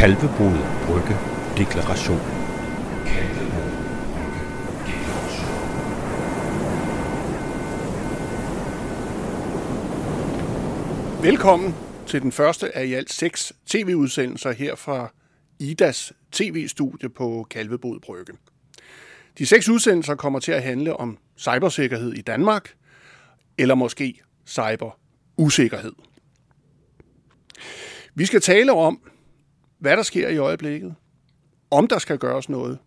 Kalvebod Brygge Deklaration. Velkommen til den første af i alt seks tv-udsendelser her fra IDAs tv-studie på Kalvebod Brygge. De seks udsendelser kommer til at handle om cybersikkerhed i Danmark, eller måske cyberusikkerhed. Vi skal tale om, hvad der sker i øjeblikket, om der skal gøres noget,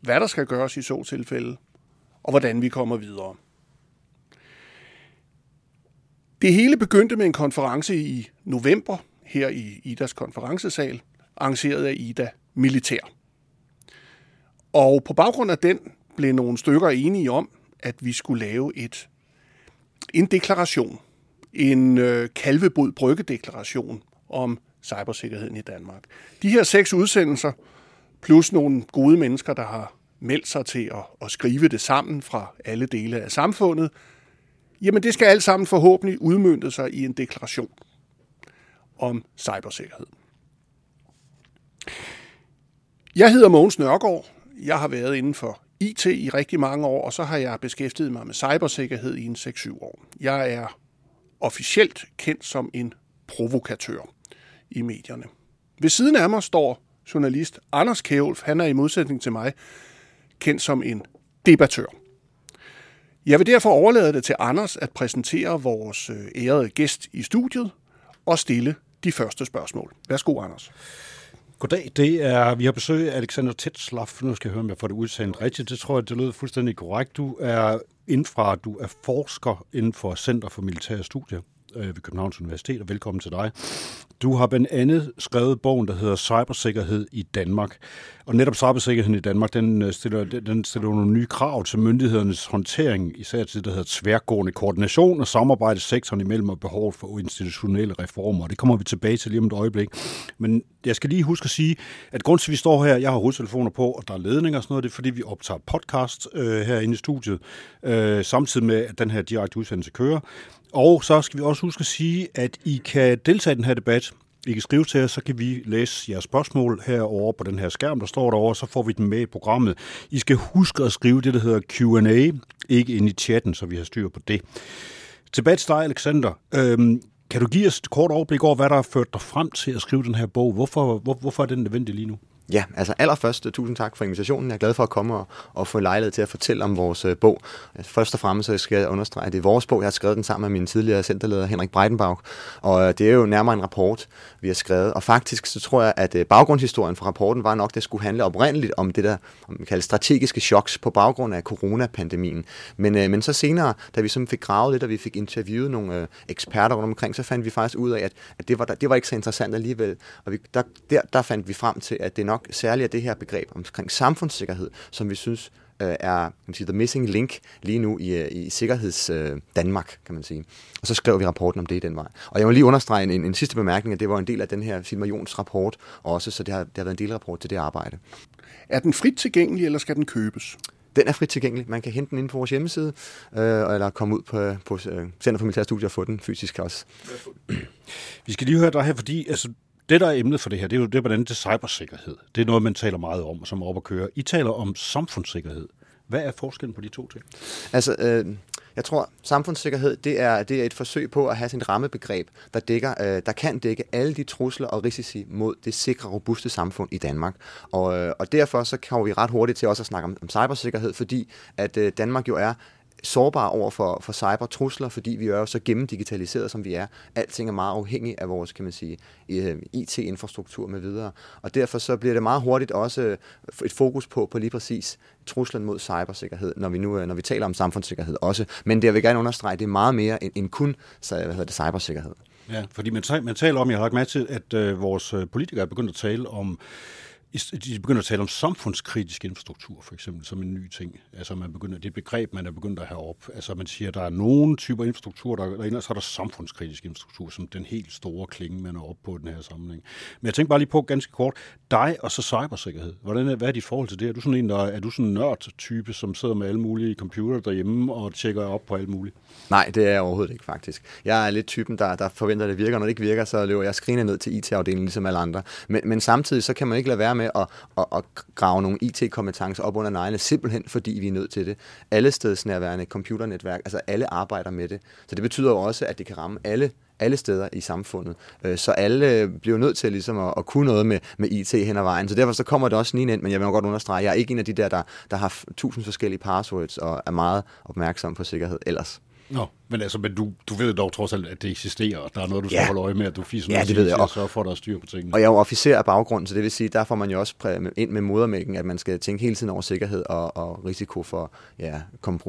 hvad der skal gøres i så tilfælde, og hvordan vi kommer videre. Det hele begyndte med en konference i november her i IDAs konferencesal, arrangeret af IDA Militær. Og på baggrund af den blev nogle stykker enige om, at vi skulle lave et en deklaration, en øh, kalvebod bryggedeklaration om cybersikkerheden i Danmark. De her seks udsendelser, plus nogle gode mennesker, der har meldt sig til at, at skrive det sammen fra alle dele af samfundet, jamen det skal alt sammen forhåbentlig udmyndte sig i en deklaration om cybersikkerhed. Jeg hedder Mogens Nørgaard. Jeg har været inden for IT i rigtig mange år, og så har jeg beskæftiget mig med cybersikkerhed i en 6-7 år. Jeg er officielt kendt som en provokatør i medierne. Ved siden af mig står journalist Anders Kævulf. Han er i modsætning til mig kendt som en debattør. Jeg vil derfor overlade det til Anders at præsentere vores øh, ærede gæst i studiet og stille de første spørgsmål. Værsgo, Anders. Goddag, det er, vi har besøg af Alexander Tetslav. Nu skal jeg høre, om jeg får det udsendt rigtigt. Det tror jeg, det lyder fuldstændig korrekt. Du er indfra, du er forsker inden for Center for Militære Studier øh, ved Københavns Universitet, og velkommen til dig. Du har blandt andet skrevet bogen, der hedder Cybersikkerhed i Danmark. Og netop cybersikkerheden i Danmark, den øh, stiller, den stiller nogle nye krav til myndighedernes håndtering, især til det, der hedder tværgående koordination og samarbejde sektoren imellem og behov for institutionelle reformer. Det kommer vi tilbage til lige om et øjeblik. Men jeg skal lige huske at sige, at grund til, at vi står her, jeg har hovedtelefoner på, og der er ledninger og sådan noget, det er, fordi vi optager podcast øh, herinde i studiet, øh, samtidig med, at den her direkte udsendelse kører. Og så skal vi også huske at sige, at I kan deltage i den her debat. I kan skrive til os, så kan vi læse jeres spørgsmål herovre på den her skærm, der står derovre, så får vi dem med i programmet. I skal huske at skrive det, der hedder Q&A, ikke ind i chatten, så vi har styr på det. Tilbage til dig, Alexander. Øhm, kan du give os et kort overblik over, hvad der har ført dig frem til at skrive den her bog? Hvorfor, hvor, hvorfor er den nødvendig lige nu? Ja, altså allerførst øh, tusind tak for invitationen. Jeg er glad for at komme og, og få lejlighed til at fortælle om vores øh, bog. Øh, først og fremmest så skal jeg understrege, at det er vores bog. Jeg har skrevet den sammen med min tidligere centerleder Henrik Breitenbach, og øh, det er jo nærmere en rapport, vi har skrevet. Og faktisk så tror jeg, at øh, baggrundshistorien for rapporten var nok, at det skulle handle oprindeligt om det der, om man kalder strategiske choks på baggrund af coronapandemien. Men, øh, men så senere, da vi så fik gravet lidt, og vi fik interviewet nogle øh, eksperter rundt omkring, så fandt vi faktisk ud af, at, at det, var, det var ikke så interessant alligevel. Og vi, der, der, der fandt vi frem til, at det nok nok særligt af det her begreb omkring samfundssikkerhed, som vi synes øh, er kan man sige, the missing link lige nu i, øh, i sikkerheds øh, Danmark, kan man sige. Og så skrev vi rapporten om det i den vej. Og jeg vil lige understrege en, en, en sidste bemærkning, at det var en del af den her Silmar rapport også, så det har, det har været en delrapport til det arbejde. Er den frit tilgængelig, eller skal den købes? Den er frit tilgængelig. Man kan hente den inde på vores hjemmeside, øh, eller komme ud på, på øh, Center for Militære Studier og få den fysisk også. Vi skal lige høre dig her, fordi altså, det, der er emnet for det her, det er jo det, hvordan det er cybersikkerhed. Det er noget, man taler meget om, som er op at køre. I taler om samfundssikkerhed. Hvad er forskellen på de to ting? Altså, øh, jeg tror, samfundssikkerhed, det er, det er et forsøg på at have sin rammebegreb, der, dækker, øh, der kan dække alle de trusler og risici mod det sikre, robuste samfund i Danmark. Og, øh, og derfor så kommer vi ret hurtigt til også at snakke om, om cybersikkerhed, fordi at øh, Danmark jo er sårbare over for, for cybertrusler, fordi vi er jo så gennemdigitaliseret, som vi er. Alting er meget afhængig af vores, kan man sige, øh, IT-infrastruktur med videre. Og derfor så bliver det meget hurtigt også øh, et fokus på, på lige præcis truslen mod cybersikkerhed, når vi nu øh, når vi taler om samfundssikkerhed også. Men det jeg vil gerne understrege, det er meget mere end, end kun hvad hedder det, cybersikkerhed. Ja, fordi man, man taler om, jeg har lagt mærke til, at øh, vores politikere er begyndt at tale om de begynder at tale om samfundskritisk infrastruktur, for eksempel, som en ny ting. Altså, man begynder, det er et begreb, man er begyndt at have op. Altså, man siger, at der er nogle typer infrastruktur, der, der og så er der samfundskritisk infrastruktur, som den helt store klinge, man er op på i den her sammenhæng. Men jeg tænker bare lige på ganske kort, dig og så cybersikkerhed. Hvordan er, hvad er dit forhold til det? Er du sådan en, der, er du sådan en nørd-type, som sidder med alle mulige computer derhjemme og tjekker op på alt muligt? Nej, det er jeg overhovedet ikke, faktisk. Jeg er lidt typen, der, der forventer, at det virker. Når det ikke virker, så løber jeg skriner ned til IT-afdelingen, ligesom alle andre. Men, men samtidig så kan man ikke lade være med at, at, at grave nogle IT-kompetencer op under neglene, simpelthen fordi vi er nødt til det. Alle stedsnærværende computernetværk, altså alle arbejder med det. Så det betyder jo også, at det kan ramme alle alle steder i samfundet. Øh, så alle bliver nødt til ligesom at, at kunne noget med, med IT hen ad vejen. Så derfor så kommer det også lige ind, men jeg vil godt understrege, jeg er ikke en af de der, der, der har tusind forskellige passwords og er meget opmærksom på sikkerhed ellers. Nå, men altså, men du, du ved dog trods alt, at det eksisterer, og der er noget, du skal ja. holde øje med, at du fiser ja, det ved jeg. Og sørge for, at der er styr på tingene. Og jeg er jo officer af baggrunden, så det vil sige, der får man jo også ind med modermælken, at man skal tænke hele tiden over sikkerhed og, og risiko for ja,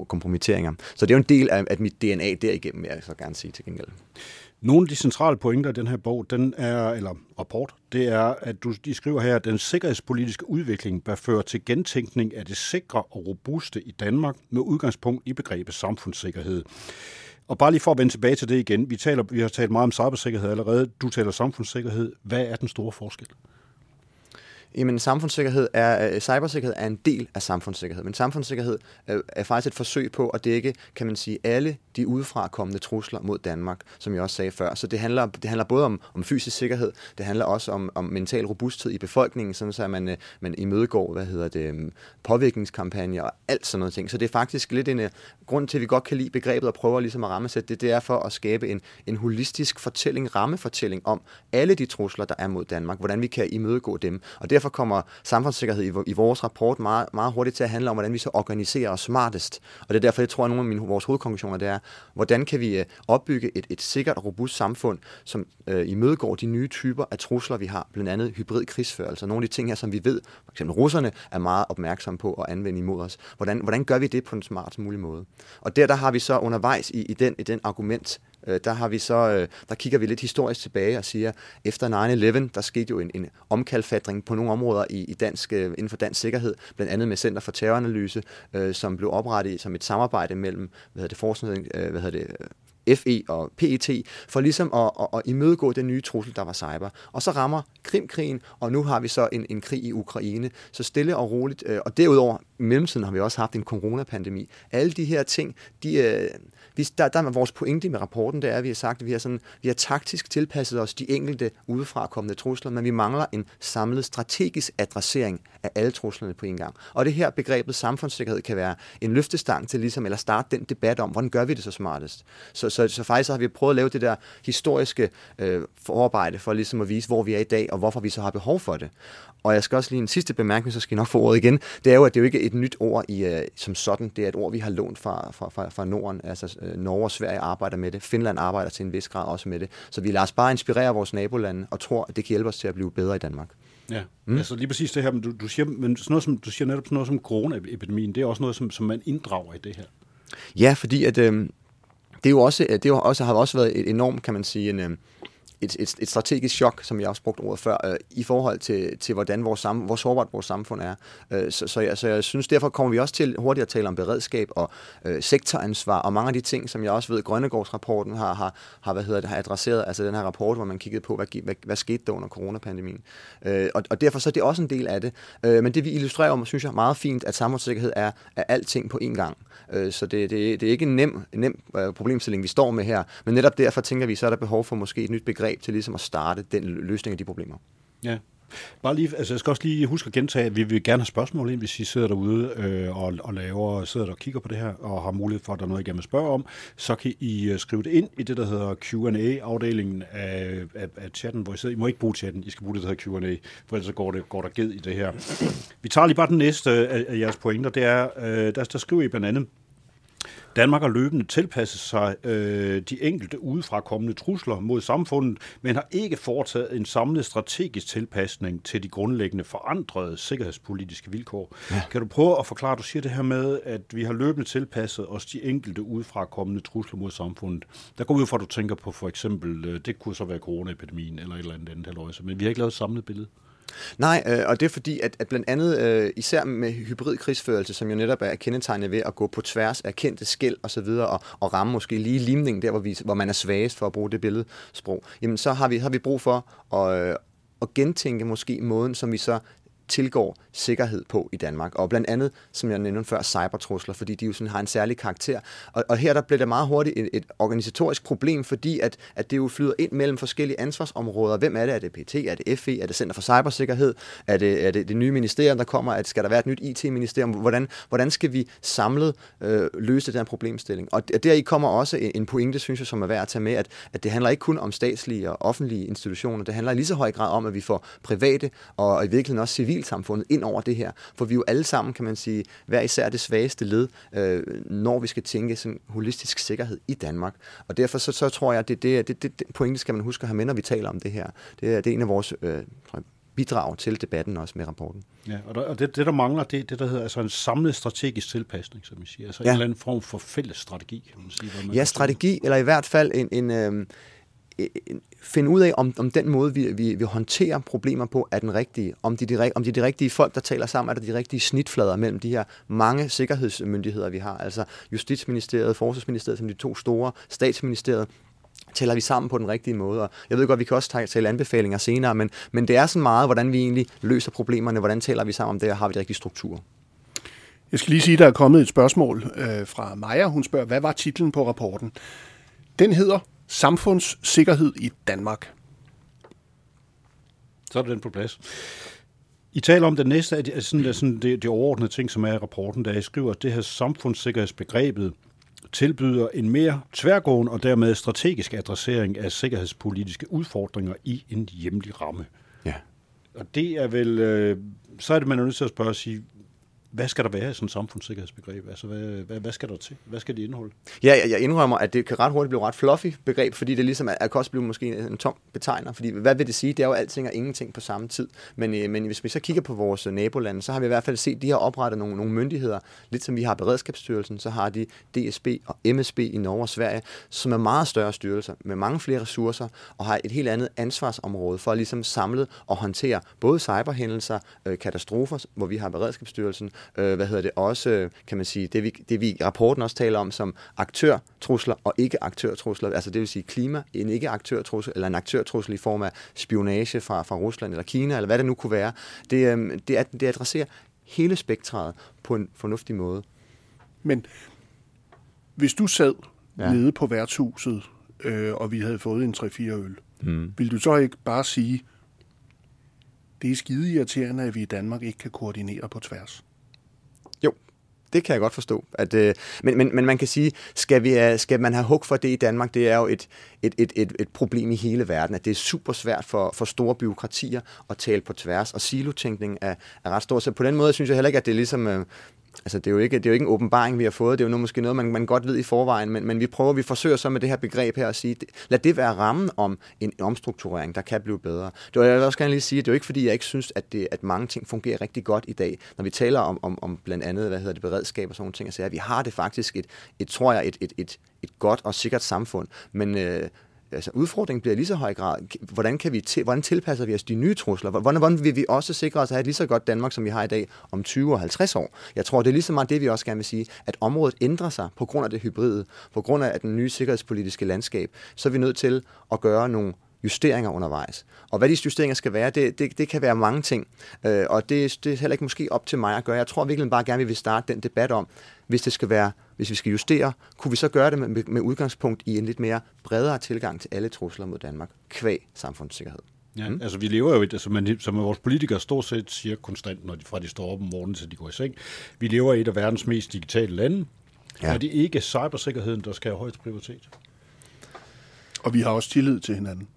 kompromitteringer. Så det er jo en del af, af mit DNA derigennem, vil jeg så gerne sige til gengæld. Nogle af de centrale pointer i den her bog, den er, eller rapport, det er, at du, de skriver her, at den sikkerhedspolitiske udvikling bør føre til gentænkning af det sikre og robuste i Danmark med udgangspunkt i begrebet samfundssikkerhed. Og bare lige for at vende tilbage til det igen, vi, taler, vi har talt meget om cybersikkerhed allerede, du taler samfundssikkerhed. Hvad er den store forskel? Jamen, samfundssikkerhed er, øh, cybersikkerhed er en del af samfundssikkerhed, men samfundssikkerhed er faktisk et forsøg på at dække, kan man sige, alle de udefra kommende trusler mod Danmark, som jeg også sagde før. Så det handler, det handler både om, om fysisk sikkerhed, det handler også om, om mental robusthed i befolkningen, sådan så man, øh, man imødegår, hvad hedder det, øhm, påvirkningskampagner og alt sådan noget ting. Så det er faktisk lidt en uh, grund til, at vi godt kan lide begrebet og prøver ligesom at rammesætte det, det er for at skabe en, en holistisk fortælling, rammefortælling om alle de trusler, der er mod Danmark, hvordan vi kan imødegå dem. Og derfor kommer samfundssikkerhed i, i vores rapport meget, meget hurtigt til at handle om, hvordan vi så organiserer os smartest. Og det er derfor, jeg tror, at nogle af mine, vores hovedkonklusioner det er, hvordan kan vi øh, opbygge et, et sikkert og robust samfund, som øh, imødegår de nye typer af trusler, vi har, blandt andet hybrid krigsførelse. Nogle af de ting her, som vi ved, for eksempel russerne er meget opmærksomme på at anvende imod os. Hvordan, hvordan gør vi det på en smart mulig måde? Og der, der har vi så undervejs i, i, den, i den argument øh, der har vi så, øh, der kigger vi lidt historisk tilbage og siger, efter 9-11, der skete jo en, en omkalfatring på nogle områder i, i dansk, øh, inden for dansk sikkerhed, blandt andet med Center for Terroranalyse, øh, som blev oprettet som et samarbejde mellem, hvad hedder det, forskning, øh, hvad hedder det, FE og PET, for ligesom at, at, at imødegå den nye trussel, der var cyber. Og så rammer Krimkrigen, og nu har vi så en, en krig i Ukraine. Så stille og roligt, øh, og derudover i mellemtiden har vi også haft en coronapandemi. Alle de her ting, de, øh, vi, der, der er vores pointe med rapporten, det er, at vi har sagt, at vi har, sådan, vi har taktisk tilpasset os de enkelte udefrakommende trusler, men vi mangler en samlet strategisk adressering af alle truslerne på en gang. Og det her begrebet samfundssikkerhed kan være en løftestang til ligesom, eller starte den debat om, hvordan gør vi det så smartest. Så, så, så faktisk har vi prøvet at lave det der historiske øh, forarbejde for ligesom at vise, hvor vi er i dag, og hvorfor vi så har behov for det. Og jeg skal også lige en sidste bemærkning, så skal jeg nok få ordet igen. Det er jo, at det er jo ikke et nyt ord i, uh, som sådan. Det er et ord, vi har lånt fra, fra, fra, fra Norden. Altså uh, Norge og Sverige arbejder med det. Finland arbejder til en vis grad også med det. Så vi lader os bare inspirere vores nabolande og tror, at det kan hjælpe os til at blive bedre i Danmark. Ja, mm. altså lige præcis det her, men du, du, siger, men sådan noget som, du siger netop sådan noget som coronaepidemien, det er også noget, som, som man inddrager i det her. Ja, fordi at, øh, det er jo også, det er jo også, har også været et enormt, kan man sige, en, øh, et, et, et strategisk chok, som jeg også brugte ordet før, øh, i forhold til, til hvordan vores sam, hvor sårbart vores samfund er. Øh, så, så, jeg, så jeg synes, derfor kommer vi også til hurtigt at tale om beredskab og øh, sektoransvar, og mange af de ting, som jeg også ved, Grønnegårdsrapporten har, har, har, hvad hedder det, har adresseret, altså den her rapport, hvor man kiggede på, hvad, hvad, hvad skete der under coronapandemien. Øh, og, og derfor så er det også en del af det. Øh, men det vi illustrerer om, synes jeg meget fint, at samfundssikkerhed er, er alting på én gang. Øh, så det, det, det er ikke en nem, nem øh, problemstilling, vi står med her, men netop derfor tænker vi, så er der behov for måske et nyt begreb til ligesom at starte den løsning af de problemer. Ja. Bare lige, altså jeg skal også lige huske at gentage, at vi vil gerne have spørgsmål ind, hvis I sidder derude øh, og, og laver, sidder der og kigger på det her, og har mulighed for, at der er noget, I gerne vil spørge om, så kan I øh, skrive det ind i det, der hedder Q&A-afdelingen af, af, af chatten, hvor I sidder. I må ikke bruge chatten, I skal bruge det, der hedder Q&A, for ellers går, det, går der ged i det her. Vi tager lige bare den næste af, af jeres pointer, det er, øh, der, der skriver I blandt andet, Danmark har løbende tilpasset sig øh, de enkelte udefra kommende trusler mod samfundet, men har ikke foretaget en samlet strategisk tilpasning til de grundlæggende forandrede sikkerhedspolitiske vilkår. Ja. Kan du prøve at forklare, du siger det her med, at vi har løbende tilpasset os de enkelte udefra kommende trusler mod samfundet. Der går ud fra, at du tænker på for eksempel, øh, det kunne så være coronaepidemien eller et eller andet andet, men vi har ikke lavet et samlet billede. Nej, øh, og det er fordi, at, at blandt andet, øh, især med hybrid krigsførelse, som jo netop er kendetegnet ved at gå på tværs af kendte skæld og så videre, og, og ramme måske lige limningen der, hvor, vi, hvor man er svagest for at bruge det billedsprog, jamen så har vi, har vi brug for at, øh, at gentænke måske måden, som vi så tilgår sikkerhed på i Danmark. Og blandt andet, som jeg nævnte før, cybertrusler, fordi de jo sådan har en særlig karakter. Og, og her der bliver det meget hurtigt et, et organisatorisk problem, fordi at, at det jo flyder ind mellem forskellige ansvarsområder. Hvem er det? Er det PT? Er det FE? Er det Center for Cybersikkerhed? Er det, er det det nye ministerium, der kommer? At skal der være et nyt IT-ministerium? Hvordan, hvordan skal vi samlet øh, løse den her problemstilling? Og der i kommer også en pointe, synes jeg, som er værd at tage med, at, at det handler ikke kun om statslige og offentlige institutioner. Det handler i lige så høj grad om, at vi får private og i virkeligheden også civilsamfundet ind over det her. For vi er jo alle sammen, kan man sige, hver især det svageste led, øh, når vi skal tænke sådan holistisk sikkerhed i Danmark. Og derfor så, så tror jeg, at det, det, det, det, det pointe skal man huske at have med, når vi taler om det her. Det er, det er en af vores øh, bidrag til debatten også med rapporten. Ja, og, der, og det, det, der mangler, det er det, der hedder altså en samlet strategisk tilpasning, som vi siger. Altså ja. en eller anden form for fælles strategi, kan man sige. Hvor man ja, strategi, eller i hvert fald en, en, øh, finde ud af, om, om den måde, vi, vi, vi håndterer problemer på, er den rigtige. Om det er de, om de, er de rigtige folk, der taler sammen, er der de rigtige snitflader mellem de her mange sikkerhedsmyndigheder, vi har. Altså Justitsministeriet, Forsvarsministeriet som de to store, Statsministeriet, tæller vi sammen på den rigtige måde. Og jeg ved godt, vi kan også tale anbefalinger senere, men, men det er sådan meget, hvordan vi egentlig løser problemerne, hvordan taler vi sammen om det, og har vi de rigtige strukturer. Jeg skal lige sige, at der er kommet et spørgsmål øh, fra Maja. Hun spørger, hvad var titlen på rapporten? Den hedder Samfundssikkerhed i Danmark. Så er den på plads. I taler om det næste, at sådan, det, sådan det, det overordnede ting, som er i rapporten, der I skriver, at det her samfundssikkerhedsbegrebet tilbyder en mere tværgående og dermed strategisk adressering af sikkerhedspolitiske udfordringer i en hjemlig ramme. Ja. Og det er vel, øh, så er det, man er nødt til at spørge og sige, hvad skal der være i sådan et samfundssikkerhedsbegreb? Altså, hvad, hvad, hvad skal der til? Hvad skal det indeholde? Ja, jeg, jeg indrømmer, at det kan ret hurtigt blive ret fluffy begreb, fordi det ligesom er, er kan også blive måske en tom betegner. Fordi hvad vil det sige? Det er jo alting og ingenting på samme tid. Men, øh, men hvis vi så kigger på vores øh, nabolande, så har vi i hvert fald set, at de har oprettet nogle, nogle myndigheder. Lidt som vi har Beredskabsstyrelsen, så har de DSB og MSB i Norge og Sverige, som er meget større styrelser med mange flere ressourcer og har et helt andet ansvarsområde for ligesom at ligesom samle og håndtere både cyberhændelser, øh, katastrofer, hvor vi har Beredskabsstyrelsen, øh, hvad hedder det, også, kan man sige, det vi, det vi i rapporten også taler om som aktørtrusler og ikke aktørtrusler, altså det vil sige klima, en ikke aktørtrussel, eller en aktørtrussel i form af spionage fra, fra Rusland eller Kina, eller hvad det nu kunne være, det, øh, det, det adresserer hele spektret på en fornuftig måde. Men hvis du sad ja. nede på værtshuset, øh, og vi havde fået en 3-4 øl, mm. ville du så ikke bare sige, det er skide irriterende, at vi i Danmark ikke kan koordinere på tværs? Det kan jeg godt forstå. At, øh, men, men, men man kan sige, skal, vi, øh, skal man have hug for det i Danmark, det er jo et, et, et, et, et problem i hele verden, at det er super svært for, for store byråkratier at tale på tværs, og silotænkning er, er ret stor. Så på den måde synes jeg heller ikke, at det er ligesom... Øh, altså det er, jo ikke, det er jo ikke en åbenbaring, vi har fået. Det er jo nu måske noget, man, man godt ved i forvejen, men, men vi prøver, vi forsøger så med det her begreb her at sige, lad det være rammen om en omstrukturering, der kan blive bedre. Det vil jeg også gerne lige sige, det er jo ikke fordi, jeg ikke synes, at, det, at mange ting fungerer rigtig godt i dag. Når vi taler om, om, om blandt andet, hvad hedder det, beredskab og sådan nogle ting, så at vi har det faktisk et, et tror jeg, et, et, et, et godt og sikkert samfund, men øh, altså udfordringen bliver lige så høj grad, hvordan, kan vi til, hvordan tilpasser vi os de nye trusler? Hvordan, hvordan vil vi også sikre os at have et lige så godt Danmark, som vi har i dag om 20 og 50 år? Jeg tror, det er lige så meget det, vi også gerne vil sige, at området ændrer sig på grund af det hybride, på grund af den nye sikkerhedspolitiske landskab, så er vi nødt til at gøre nogle justeringer undervejs. Og hvad de justeringer skal være, det, det, det kan være mange ting. Øh, og det, det er heller ikke måske op til mig at gøre. Jeg tror virkelig bare gerne, vi vil starte den debat om, hvis det skal være, hvis vi skal justere, kunne vi så gøre det med, med udgangspunkt i en lidt mere bredere tilgang til alle trusler mod Danmark, kvæg samfundssikkerhed. Ja, mm. altså vi lever jo, altså, man, som vores politikere stort set siger konstant, når de, fra de står op om morgenen til de går i seng, vi lever i et af verdens mest digitale lande. Ja. Er det ikke cybersikkerheden, der skal have højt prioritet? Og vi har også tillid til hinanden.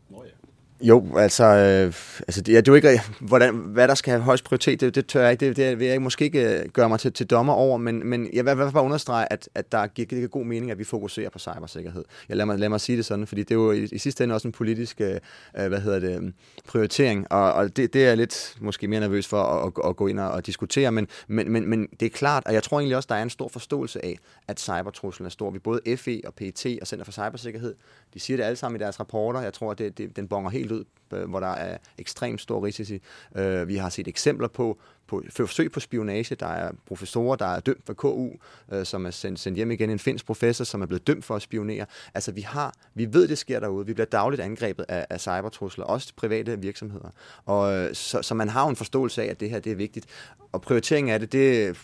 Jo, altså, øh, altså det, ja, det er jo ikke, hvordan, hvad der skal have højst prioritet, det, det tør jeg ikke, det, det vil jeg måske ikke øh, gøre mig til, til dommer over, men, men jeg vil i hvert fald bare understrege, at, at der giver, giver god mening, at vi fokuserer på cybersikkerhed. Jeg lad mig, lad mig sige det sådan, fordi det er jo i, i sidste ende også en politisk, øh, øh, hvad hedder det, prioritering, og, og det, det er jeg lidt måske mere nervøs for at, at, at gå ind og, at diskutere, men, men, men, men det er klart, og jeg tror egentlig også, der er en stor forståelse af, at cybertruslen er stor. Vi både FE og PET og Center for Cybersikkerhed, de siger det alle sammen i deres rapporter, jeg tror, det, det, den bonger helt ud, øh, hvor der er ekstremt stor risici. Øh, vi har set eksempler på, på forsøg på spionage. Der er professorer, der er dømt for KU, øh, som er sendt, sendt hjem igen. En finsk professor, som er blevet dømt for at spionere. Altså, vi har, vi ved, det sker derude. Vi bliver dagligt angrebet af, af cybertrusler, også private virksomheder. Og, øh, så, så man har jo en forståelse af, at det her det er vigtigt. Og prioriteringen af det, det,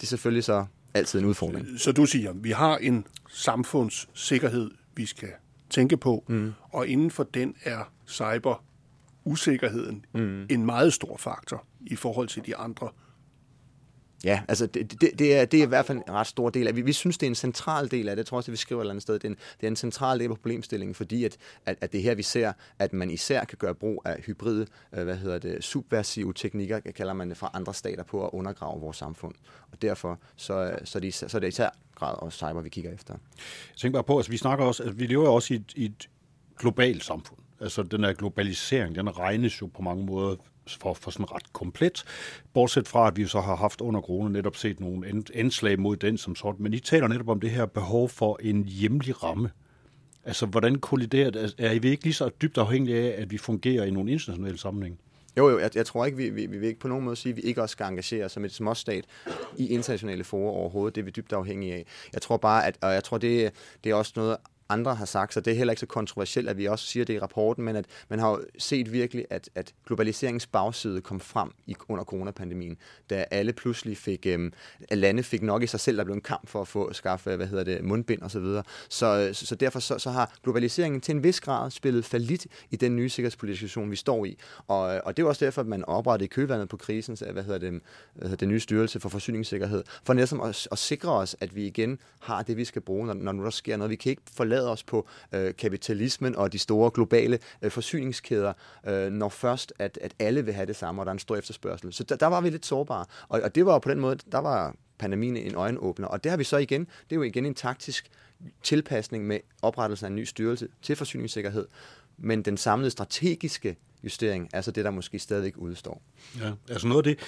det er selvfølgelig så altid en udfordring. Så du siger, vi har en samfundssikkerhed, vi skal tænke på, mm. og inden for den er cyber usikkerheden mm. en meget stor faktor i forhold til de andre Ja, altså det, det, det, er, det er i hvert fald en ret stor del af Vi, vi synes, det er en central del af det. Jeg tror også, at vi skriver et eller andet sted. Det er en, det er en central del af problemstillingen, fordi at, at, at det her, vi ser, at man især kan gøre brug af hybride, øh, hvad hedder det, subversive teknikker, kalder man det, fra andre stater på at undergrave vores samfund. Og derfor så, så, det, så er det især grad også cyber, vi kigger efter. Jeg tænker bare på, at altså, vi snakker også, at altså, vi lever også i et, i et globalt samfund. Altså den her globalisering, den regnes jo på mange måder for, for sådan ret komplet, bortset fra, at vi så har haft under corona netop set nogle anslag mod den som sådan. Men I taler netop om det her behov for en hjemlig ramme. Altså, hvordan kolliderer det? Altså, er I ikke lige så dybt afhængige af, at vi fungerer i nogle internationale sammenhæng? Jo, jo, jeg, jeg tror ikke, vi, vi, vi vil ikke på nogen måde sige, at vi ikke også skal engagere os som et småstat i internationale forer overhovedet. Det er vi dybt afhængige af. Jeg tror bare, at, og jeg tror, det, det er også noget, andre har sagt, så det er heller ikke så kontroversielt, at vi også siger det i rapporten, men at man har set virkelig, at, at globaliseringens bagside kom frem i, under coronapandemien, da alle pludselig fik, øh, lande fik nok i sig selv, der blev en kamp for at få skaffe, hvad hedder det, mundbind og så videre. Så, så, så derfor så, så har globaliseringen til en vis grad spillet falit i den nye sikkerhedspolitiske situation, vi står i. Og, øh, og det er også derfor, at man oprettede kølvandet på krisen, hvad hedder det, hvad hedder det nye styrelse for forsyningssikkerhed, for næsten at, at sikre os, at vi igen har det, vi skal bruge, når, når nu der sker noget. Vi kan ikke forlade forlade os på øh, kapitalismen og de store globale øh, forsyningskæder, øh, når først at, at alle vil have det samme, og der er en stor efterspørgsel. Så der, der var vi lidt sårbare. Og, og det var på den måde, der var pandemien en øjenåbner. Og det har vi så igen, det er jo igen en taktisk tilpasning med oprettelsen af en ny styrelse til forsyningssikkerhed. Men den samlede strategiske justering, altså det, der måske stadigvæk udstår. Ja, altså noget af det,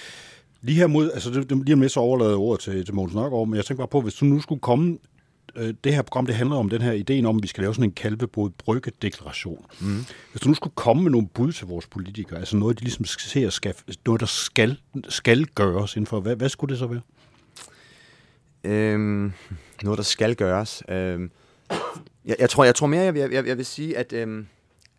lige her mod, altså det, lige om lidt så overlader ordet til, til Mogens Nørgaard, men jeg tænker bare på, hvis du nu skulle komme øh, det her program, det handler om den her ideen om, at vi skal lave sådan en kalvebrud brygge-deklaration. Mm. Hvis du nu skulle komme med nogle bud til vores politikere, altså noget, de ligesom ser, skal, noget der skal, skal gøres inden for, hvad, hvad skulle det så være? Øhm, noget, der skal gøres. Øhm, jeg, jeg, tror, jeg tror mere, jeg, jeg, jeg vil sige, at... Øhm,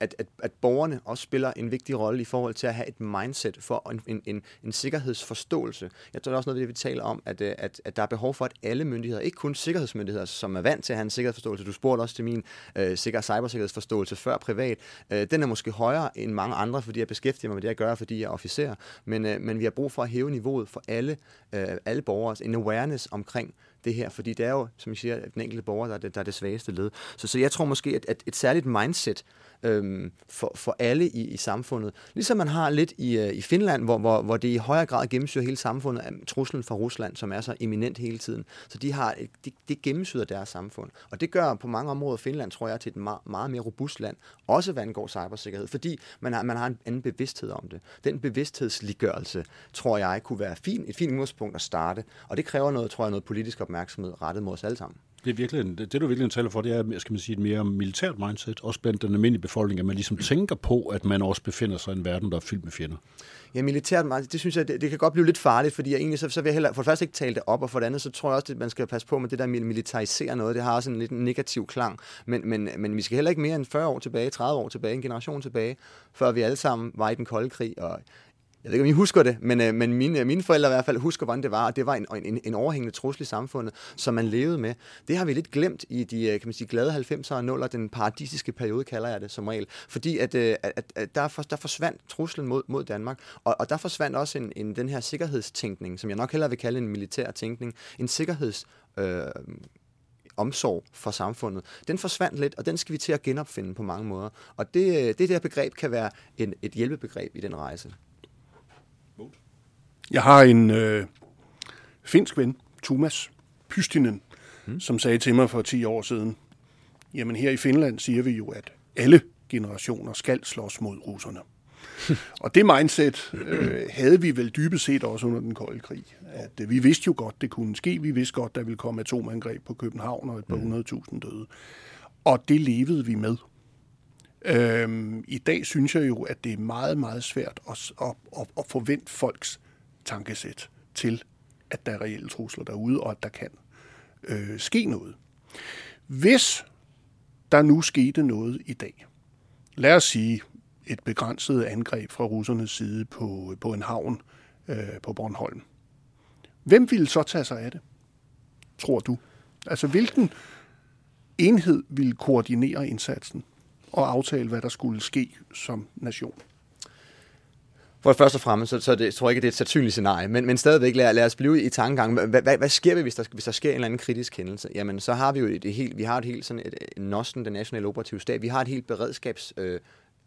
at, at, at borgerne også spiller en vigtig rolle i forhold til at have et mindset for en, en, en, en sikkerhedsforståelse. Jeg tror det er også noget, det vi taler om, at, øh, at, at der er behov for, at alle myndigheder, ikke kun sikkerhedsmyndigheder, som er vant til at have en sikkerhedsforståelse, du spurgte også til min øh, sikker cybersikkerhedsforståelse før privat, øh, den er måske højere end mange andre, fordi jeg beskæftiger mig med det, jeg gør, fordi jeg er officer, men, øh, men vi har brug for at hæve niveauet for alle, øh, alle borgere, en awareness omkring det her, fordi det er jo, som jeg siger, den enkelte borger, der er det, der er det svageste led. Så, så jeg tror måske, at, at et særligt mindset øhm, for, for alle i, i samfundet, ligesom man har lidt i, øh, i Finland, hvor, hvor, hvor det i højere grad gennemsyrer hele samfundet af truslen fra Rusland, som er så eminent hele tiden. Så de har, øh, de, det gennemsyrer deres samfund. Og det gør på mange områder Finland, tror jeg, til et meget, meget mere robust land, også hvad angår cybersikkerhed, fordi man har, man har en anden bevidsthed om det. Den bevidsthedsliggørelse, tror jeg, kunne være fin, et fint udgangspunkt at starte, og det kræver noget, tror jeg, noget politisk opmærksomhed rettet mod os alle sammen. Det, er virkelig, det, det du virkelig taler for, det er skal man sige, et mere militært mindset, også blandt den almindelige befolkning, at man ligesom tænker på, at man også befinder sig i en verden, der er fyldt med fjender. Ja, militært mindset, det synes jeg, det, det kan godt blive lidt farligt, fordi jeg egentlig så, så vil jeg heller, for det første ikke tale det op, og for det andet, så tror jeg også, at man skal passe på med det der med militarisere noget. Det har også en lidt negativ klang, men, men, men vi skal heller ikke mere end 40 år tilbage, 30 år tilbage, en generation tilbage, før vi alle sammen var i den kolde krig, og jeg ved ikke, om I husker det, men, øh, men mine, mine forældre i hvert fald husker, hvordan det var, og det var en, en, en overhængende trussel i samfundet, som man levede med. Det har vi lidt glemt i de øh, kan man sige, glade 90'er og 0'er, den paradisiske periode, kalder jeg det som regel. Fordi at, øh, at, at der, for, der forsvandt truslen mod, mod Danmark, og, og der forsvandt også en, en, den her sikkerhedstænkning, som jeg nok hellere vil kalde en militær tænkning, en sikkerheds... Øh, omsorg for samfundet, den forsvandt lidt, og den skal vi til at genopfinde på mange måder. Og det, øh, det der begreb kan være en, et hjælpebegreb i den rejse. Jeg har en øh, finsk ven, Thomas Pystinen, mm. som sagde til mig for 10 år siden, jamen her i Finland siger vi jo, at alle generationer skal slås mod russerne. og det mindset øh, havde vi vel dybest set også under den kolde krig. At, øh, vi vidste jo godt, det kunne ske. Vi vidste godt, der ville komme atomangreb på København og et par mm. hundredtusind døde. Og det levede vi med. Øhm, I dag synes jeg jo, at det er meget, meget svært at, at, at, at forvente folks tankesæt til, at der er reelle trusler derude, og at der kan øh, ske noget. Hvis der nu skete noget i dag, lad os sige et begrænset angreb fra russernes side på, på en havn øh, på Bornholm, hvem ville så tage sig af det, tror du? Altså, hvilken enhed ville koordinere indsatsen og aftale, hvad der skulle ske som nation? For først og fremmest, så, så det, tror jeg ikke, det er et sandsynligt scenarie, men, men stadigvæk lad, lad os blive i tankegang. Hvad, hvad, hvad sker vi, hvis der, hvis der sker en eller anden kritisk hændelse? Jamen, så har vi jo et, et helt, vi har et helt sådan et, et NOSTEN, den nationale operative stab, vi har et helt beredskabs øh,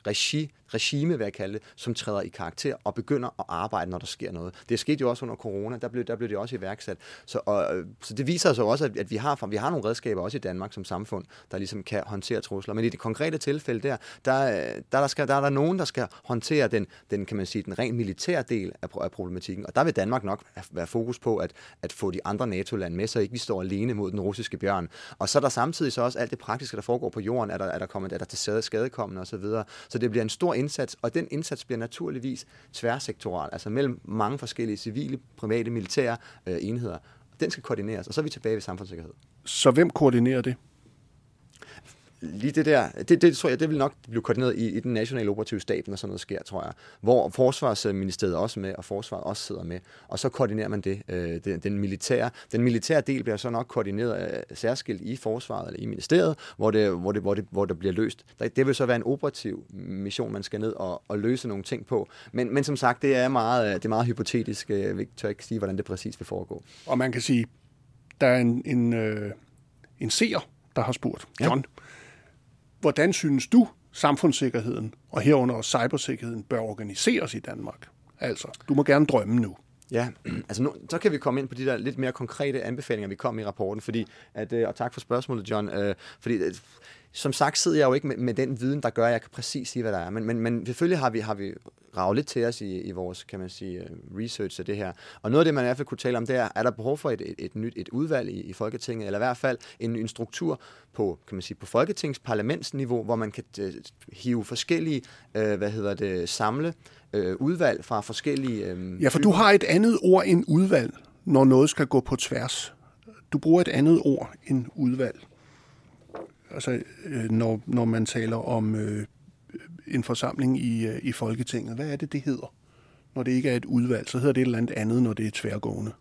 regi, regime, vil jeg kalde det, som træder i karakter og begynder at arbejde, når der sker noget. Det skete jo også under corona, der blev, der blev det også iværksat. Så, og, øh, så det viser sig også, at, at vi, har, vi har nogle redskaber også i Danmark som samfund, der ligesom kan håndtere trusler. Men i det konkrete tilfælde der, der, øh, der, der, skal, der er der nogen, der skal håndtere den, den, kan man sige, den rent militære del af, af problematikken. Og der vil Danmark nok være fokus på at, at få de andre NATO-lande med, så ikke vi står alene mod den russiske bjørn. Og så er der samtidig så også alt det praktiske, der foregår på jorden, er der, er der kommet, er der til skadekommende osv. Så det bliver en stor indsats, og den indsats bliver naturligvis tværsektoral, altså mellem mange forskellige civile, private, militære øh, enheder. Den skal koordineres, og så er vi tilbage ved samfundssikkerhed. Så hvem koordinerer det? Lige det der, det, det tror jeg, det vil nok blive koordineret i, i den nationale operative stab, når sådan noget sker, tror jeg. Hvor Forsvarsministeriet også med, og Forsvaret også sidder med. Og så koordinerer man det. Øh, den, den, militære, den militære del bliver så nok koordineret øh, særskilt i Forsvaret eller i ministeriet, hvor det, hvor det, hvor det, hvor det bliver løst. Det vil så være en operativ mission, man skal ned og, og løse nogle ting på. Men, men som sagt, det er meget, det er meget hypotetisk. Øh, vi tør ikke sige, hvordan det præcis vil foregå. Og man kan sige, der er en, en, øh, en seer, der har spurgt, John, ja Hvordan synes du, samfundssikkerheden og herunder også cybersikkerheden bør organiseres i Danmark? Altså, du må gerne drømme nu. Ja, altså nu, så kan vi komme ind på de der lidt mere konkrete anbefalinger, vi kom i rapporten, fordi at, øh, og tak for spørgsmålet, John, øh, fordi som sagt sidder jeg jo ikke med, med den viden, der gør, at jeg kan præcis sige, hvad der er. Men, men, men selvfølgelig har vi, har vi ravet lidt til os i, i vores, kan man sige, øh, research af det her. Og noget af det, man i hvert fald kunne tale om, det er, er der behov for et, et, et nyt et udvalg i, i Folketinget, eller i hvert fald en, en struktur på, kan man sige, på Folketings parlamentsniveau, hvor man kan uh, hive forskellige, uh, hvad hedder det, samle uh, udvalg fra forskellige... Uh, ja, for typer. du har et andet ord end udvalg, når noget skal gå på tværs. Du bruger et andet ord end udvalg altså, øh, når, når man taler om øh, en forsamling i, øh, i Folketinget. Hvad er det, det hedder? Når det ikke er et udvalg, så hedder det et eller andet andet, når det er tværgående.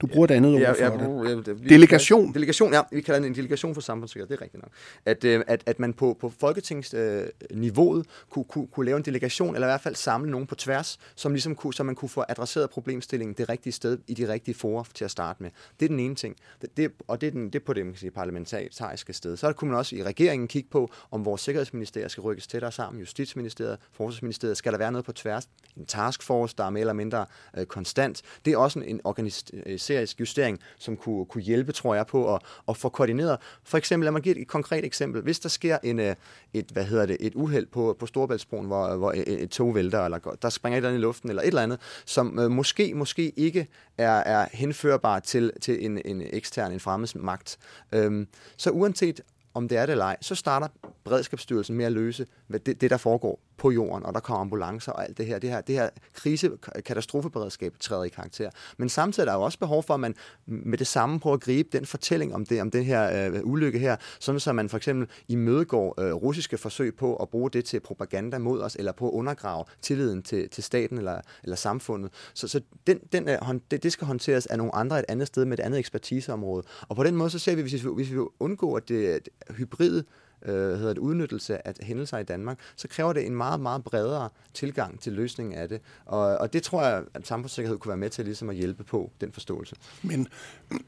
Du bruger et andet ord for ja, det. Ja, det. Delegation. Delegation, ja. Vi kalder det en delegation for samfundssikkerhed, det er rigtigt nok. At, øh, at, at man på, på folketingsniveauet øh, kunne, kunne, kunne lave en delegation, eller i hvert fald samle nogen på tværs, som ligesom kunne, så man kunne få adresseret problemstillingen det rigtige sted, i de rigtige forer til at starte med. Det er den ene ting. Det, det, og det er, den, det er på det man kan sige, parlamentariske sted. Så kunne man også i regeringen kigge på, om vores sikkerhedsministerier skal rykkes tættere sammen, Justitsministeriet, Forsvarsministeriet, skal der være noget på tværs, en taskforce, der er mere eller mindre øh, konstant. Det er også en, en organisation organisatorisk justering, som kunne, kunne hjælpe, tror jeg, på at, at få koordineret. For eksempel, lad mig give et, konkret eksempel. Hvis der sker en, øh, et, hvad hedder det, et uheld på, på Storebæltsbroen, hvor, hvor et, et tog vælter, eller der springer et eller andet i luften, eller et eller andet, som øh, måske, måske ikke er, er henførbar til, til en, en ekstern, en fremmed magt. Øhm, så uanset om det er det eller ej, så starter Beredskabsstyrelsen med at løse det, det, der foregår på jorden, og der kommer ambulancer og alt det her. Det her, det her krise katastrofeberedskab træder i karakter. Men samtidig er der jo også behov for, at man med det samme prøver at gribe den fortælling om det, om den her øh, ulykke her, sådan så man for eksempel imødegår øh, russiske forsøg på at bruge det til propaganda mod os, eller på at undergrave tilliden til, til staten eller, eller samfundet. Så, så den, den øh, det, det skal håndteres af nogle andre et andet sted med et andet ekspertiseområde. Og på den måde så ser vi, hvis vi, hvis vi undgår, at det, det hybride øh, hedder det, udnyttelse af hændelser i Danmark, så kræver det en meget, meget bredere tilgang til løsningen af det. Og, og det tror jeg, at samfundssikkerhed kunne være med til ligesom at hjælpe på den forståelse. Men,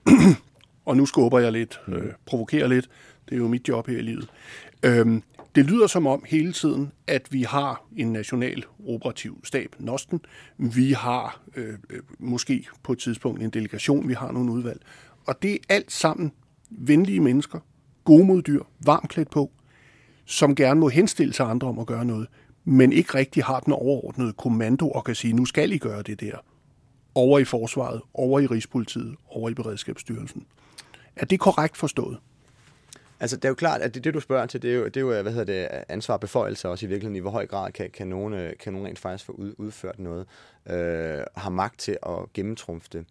og nu skubber jeg lidt, øh, provokerer lidt, det er jo mit job her i livet. Øhm, det lyder som om hele tiden, at vi har en national operativ stab, Nosten. Vi har øh, øh, måske på et tidspunkt en delegation, vi har nogle udvalg. Og det er alt sammen venlige mennesker, gode mod varmt klædt på, som gerne må henstille sig andre om at gøre noget, men ikke rigtig har den overordnede kommando og kan sige, nu skal I gøre det der. Over i forsvaret, over i Rigspolitiet, over i Beredskabsstyrelsen. Er det korrekt forstået? Altså, det er jo klart, at det, det du spørger til, det er jo, det er jo hvad hedder det, ansvar og beføjelser også i virkeligheden. I hvor høj grad kan, kan, nogen, kan nogen rent faktisk få ud, udført noget, øh, har magt til at gennemtrumfe det.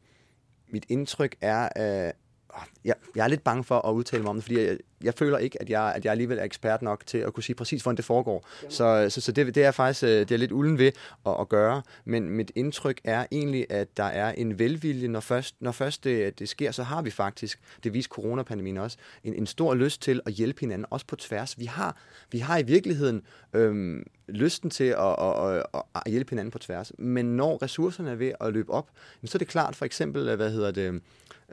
Mit indtryk er, øh, Ah, jeg, jeg er lidt bange for at udtale mig om det, fordi jeg, jeg føler ikke, at jeg, at jeg alligevel er ekspert nok til at kunne sige præcis, hvordan det foregår. Så, så, så det, det er faktisk øh, det er lidt ulden ved at, at gøre. Men mit indtryk er egentlig, at der er en velvilje, når først, når først det, det sker, så har vi faktisk, det viser coronapandemien også, en, en stor lyst til at hjælpe hinanden, også på tværs. Vi har, vi har i virkeligheden øhm, lysten til at, at, at, at hjælpe hinanden på tværs. Men når ressourcerne er ved at løbe op, så er det klart for eksempel, hvad hedder det,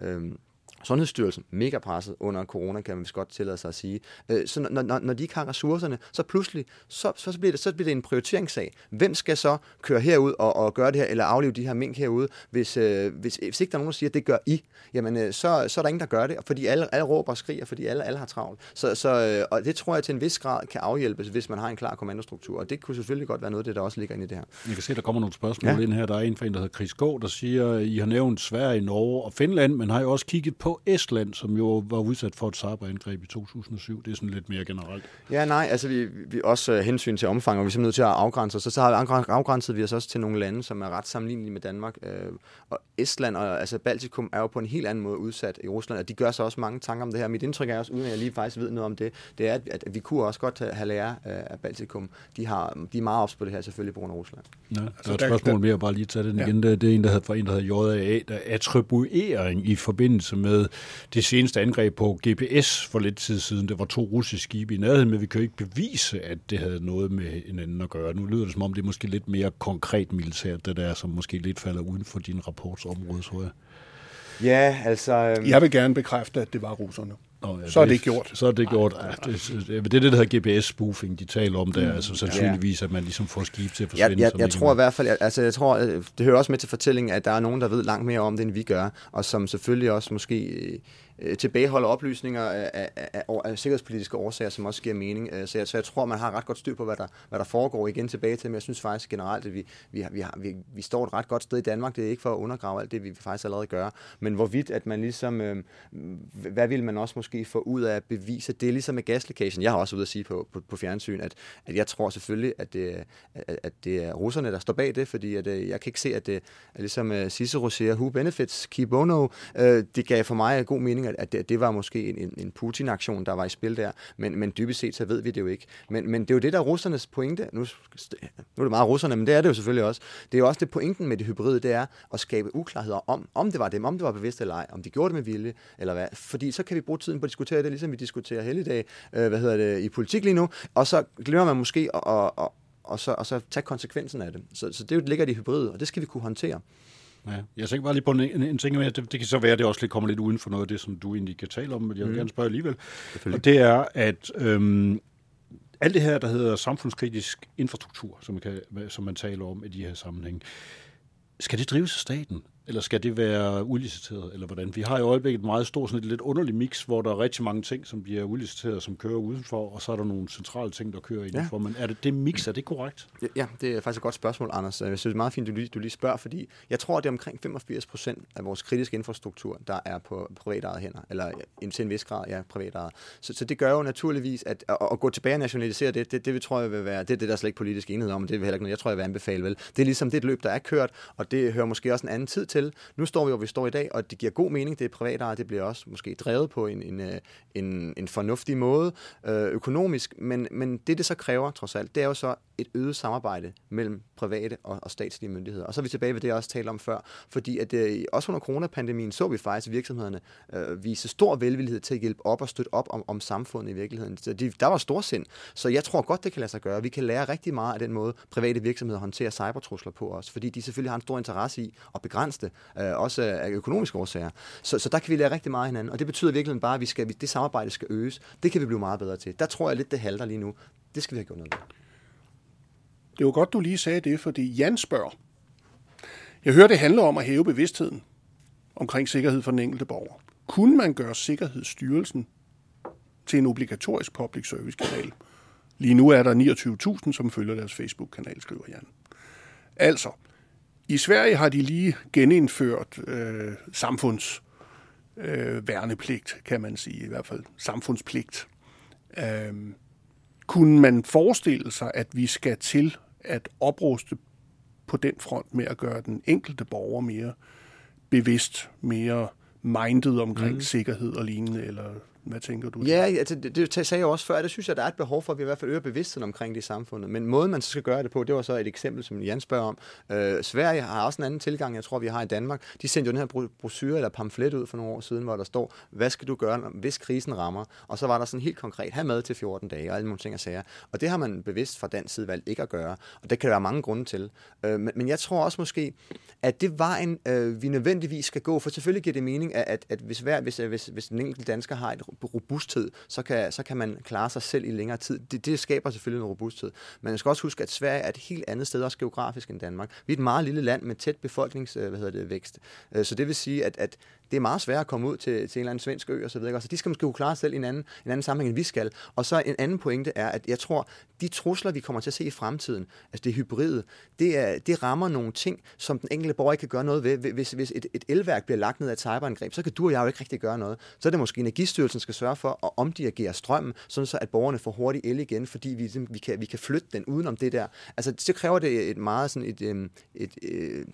øhm, Sundhedsstyrelsen mega presset under corona, kan man vist godt tillade sig at sige. Øh, så når, når, når de ikke har ressourcerne, så pludselig, så, så, bliver det, så bliver det en prioriteringssag. Hvem skal så køre herud og, og gøre det her, eller aflive de her mink herude, hvis, øh, hvis, hvis ikke der er nogen, der siger, at det gør I, jamen øh, så, så er der ingen, der gør det, fordi alle, alle råber og skriger, fordi alle, alle har travlt. Så, så, og det tror jeg til en vis grad kan afhjælpes, hvis man har en klar kommandostruktur, og det kunne selvfølgelig godt være noget af det, der også ligger inde i det her. Jeg kan se, der kommer nogle spørgsmål ja. ind her. Der er en fra en, der hedder Chris Gård, der siger, I har nævnt Sverige, Norge og Finland, men har jo også kigget på på Estland, som jo var udsat for et cyberangreb i 2007. Det er sådan lidt mere generelt. Ja, nej, altså vi, vi også uh, hensyn til omfang, og vi er simpelthen nødt til at afgrænse os. Så, så har afgrænset vi os også til nogle lande, som er ret sammenlignelige med Danmark. Uh, og Estland og altså Baltikum er jo på en helt anden måde udsat i Rusland, og de gør sig også mange tanker om det her. Mit indtryk er også, uden at jeg lige faktisk ved noget om det, det er, at, at vi kunne også godt have lære uh, af Baltikum. De, har, de er meget ops på det her selvfølgelig på grund af Rusland. Ja, der er et spørgsmål mere, bare lige tage den ja. igen. Det er en, der hedder, fra en, der hedder JAA, der attribuering i forbindelse med det seneste angreb på GPS for lidt tid siden. Det var to russiske skibe i nærheden, men vi kan jo ikke bevise, at det havde noget med hinanden at gøre. Nu lyder det som om, det er måske lidt mere konkret militært, det der, som måske lidt falder uden for din rapportsområde, tror jeg. Ja, altså... Øhm... Jeg vil gerne bekræfte, at det var russerne. Nå, ja, så er det, det gjort. Så er det gjort. Ja, det, det, det er det, der hedder GPS-spoofing, de taler om der. Mm. Altså sandsynligvis, at man ligesom får skib til at forsvinde. Jeg, jeg, jeg tror i hvert fald, altså jeg tror, øh, det hører også med til fortællingen, at der er nogen, der ved langt mere om det, end vi gør, og som selvfølgelig også måske øh, tilbageholder oplysninger af, af, af, af sikkerhedspolitiske årsager, som også giver mening. Øh, så jeg, så jeg tror, man har ret godt styr på, hvad der, hvad der foregår igen tilbage til, men jeg synes faktisk generelt, at vi, vi, vi, har, vi, vi står et ret godt sted i Danmark. Det er ikke for at undergrave alt det, vi faktisk allerede gør, men hvorvidt, at man ligesom, øh, hvad vil man også måske få ud af at bevise, det er ligesom med gaslækagen. Jeg har også ude at sige på, på, på fjernsyn, at, at jeg tror selvfølgelig, at det, at, at det er russerne, der står bag det, fordi at, øh, jeg kan ikke se, at det er ligesom øh, Cicero siger, who benefits, keep bono. Det gav for mig god mening, at, det, det var måske en, en Putin-aktion, der var i spil der, men, men dybest set så ved vi det jo ikke. Men, men det er jo det, der er russernes pointe. Nu, nu er det meget russerne, men det er det jo selvfølgelig også. Det er jo også det pointen med det hybride, det er at skabe uklarheder om, om det var dem, om det var bevidst eller ej, om de gjorde det med vilje, eller hvad. Fordi så kan vi bruge tiden på at diskutere det, ligesom vi diskuterer helligdag, øh, hvad hedder det, i politik lige nu, og så glemmer man måske at, at, at og så, og så tage konsekvensen af det. Så, så det ligger i hybride, og det skal vi kunne håndtere. Ja, jeg tænker bare lige på en, en, en ting, med, det, det kan så være, at det også lidt kommer lidt uden for noget af det, som du egentlig kan tale om, men jeg vil mm. gerne spørge alligevel. Og det er, at øhm, alt det her, der hedder samfundskritisk infrastruktur, som man, kan, som man taler om i de her sammenhæng, skal det drives af staten? Eller skal det være udliciteret, eller hvordan? Vi har i øjeblikket et meget stort, sådan et lidt underligt mix, hvor der er rigtig mange ting, som bliver udliciteret, som kører udenfor, og så er der nogle centrale ting, der kører indenfor. Ja. Men er det det mix, er det korrekt? Ja, det er faktisk et godt spørgsmål, Anders. Jeg synes, det er meget fint, du lige, du lige spørger, fordi jeg tror, det er omkring 85 procent af vores kritiske infrastruktur, der er på privatejet hænder, eller til en vis grad, ja, privatejet. Så, så det gør jo naturligvis, at, at, at gå tilbage og nationalisere det, det, det vil, tror jeg vil være, det er det, der er slet ikke politisk enighed om, det er heller ikke noget, jeg tror, jeg vil anbefale vel. Det er ligesom det et løb, der er kørt, og det hører måske også en anden tid til, til. Nu står vi, hvor vi står i dag, og det giver god mening. Det er privat det bliver også måske drevet på en, en, øh, en, en fornuftig måde øh, økonomisk, men, men det, det så kræver, trods alt, det er jo så et øget samarbejde mellem private og, og statslige myndigheder. Og så er vi tilbage ved det, jeg også talte om før, fordi at øh, også under coronapandemien så vi faktisk virksomhederne øh, vise stor velvillighed til at hjælpe op og støtte op om, om samfundet i virkeligheden. Så de, der var stor sind. Så jeg tror godt, det kan lade sig gøre. Vi kan lære rigtig meget af den måde, private virksomheder håndterer cybertrusler på os, fordi de selvfølgelig har en stor interesse i at begrænse det, øh, også af økonomiske årsager. Så, så der kan vi lære rigtig meget af hinanden, og det betyder virkelig bare, at vi skal, det samarbejde skal øges. Det kan vi blive meget bedre til. Der tror jeg lidt, det halter lige nu. Det skal vi have gjort noget ved. Det var godt, du lige sagde det, fordi Jan spørger. Jeg hører, det handler om at hæve bevidstheden omkring sikkerhed for den enkelte borger. Kunne man gøre Sikkerhedsstyrelsen til en obligatorisk public service kanal? Lige nu er der 29.000, som følger deres Facebook-kanal, skriver Jan. Altså, i Sverige har de lige genindført øh, samfunds øh, værnepligt, kan man sige, i hvert fald samfundspligt. Øh, kunne man forestille sig, at vi skal til at opruste på den front med at gøre den enkelte borger mere bevidst, mere mindet omkring mm. sikkerhed og lignende, eller hvad tænker du? Ja, altså, det, det sagde jeg også før, det synes jeg, der er et behov for, at vi i hvert fald øger bevidstheden omkring det i samfundet. Men måden, man så skal gøre det på, det var så et eksempel, som Jan spørger om. Øh, Sverige har også en anden tilgang, jeg tror, vi har i Danmark. De sendte jo den her brochure eller pamflet ud for nogle år siden, hvor der står, hvad skal du gøre, hvis krisen rammer? Og så var der sådan helt konkret, have mad til 14 dage og alle mulige ting og sager. Og det har man bevidst fra den side valgt ikke at gøre. Og det kan der være mange grunde til. Øh, men, men jeg tror også måske, at det var en, øh, vi nødvendigvis skal gå, for selvfølgelig giver det mening, at, at, at hvis, hver, hvis, hvis, hvis den enkelte dansker har et robusthed, så kan, så kan man klare sig selv i længere tid. Det, det skaber selvfølgelig en robusthed. Men man skal også huske, at Sverige er et helt andet sted, også geografisk end Danmark. Vi er et meget lille land med tæt befolkningsvækst. Øh, hvad hedder det, vækst. Øh, så det vil sige, at, at det er meget svært at komme ud til, til en eller anden svensk ø og så videre. Så de skal måske kunne klare sig selv i en anden, en anden sammenhæng, end vi skal. Og så en anden pointe er, at jeg tror, de trusler, vi kommer til at se i fremtiden, altså det hybride, det, er, det rammer nogle ting, som den enkelte borger ikke kan gøre noget ved. Hvis, hvis et, et elværk bliver lagt ned af et cyberangreb, så kan du og jeg jo ikke rigtig gøre noget. Så er det måske Energistyrelsen skal sørge for at omdirigere strømmen, sådan så at borgerne får hurtig el igen, fordi vi, ligesom, vi, kan, vi kan flytte den udenom det der. Altså, så kræver det et meget sådan et, øhm, et, et, et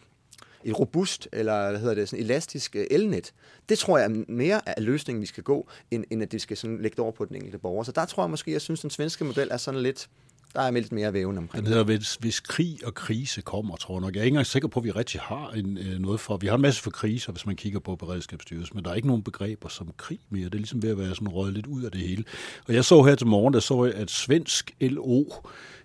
et robust eller hvad hedder det, sådan elastisk øh, elnet. Det tror jeg mere er løsningen, vi skal gå, end, end at det skal sådan lægge over på den enkelte borger. Så der tror jeg måske, jeg synes, den svenske model er sådan lidt, der er lidt mere væven omkring. Den hedder, hvis, hvis krig og krise kommer, tror jeg nok. Jeg er ikke engang sikker på, at vi rigtig har en, øh, noget for. Vi har en masse for kriser, hvis man kigger på beredskabsstyrelsen, men der er ikke nogen begreber som krig mere. Det er ligesom ved at være sådan røget lidt ud af det hele. Og jeg så her til morgen, der så jeg, at svensk LO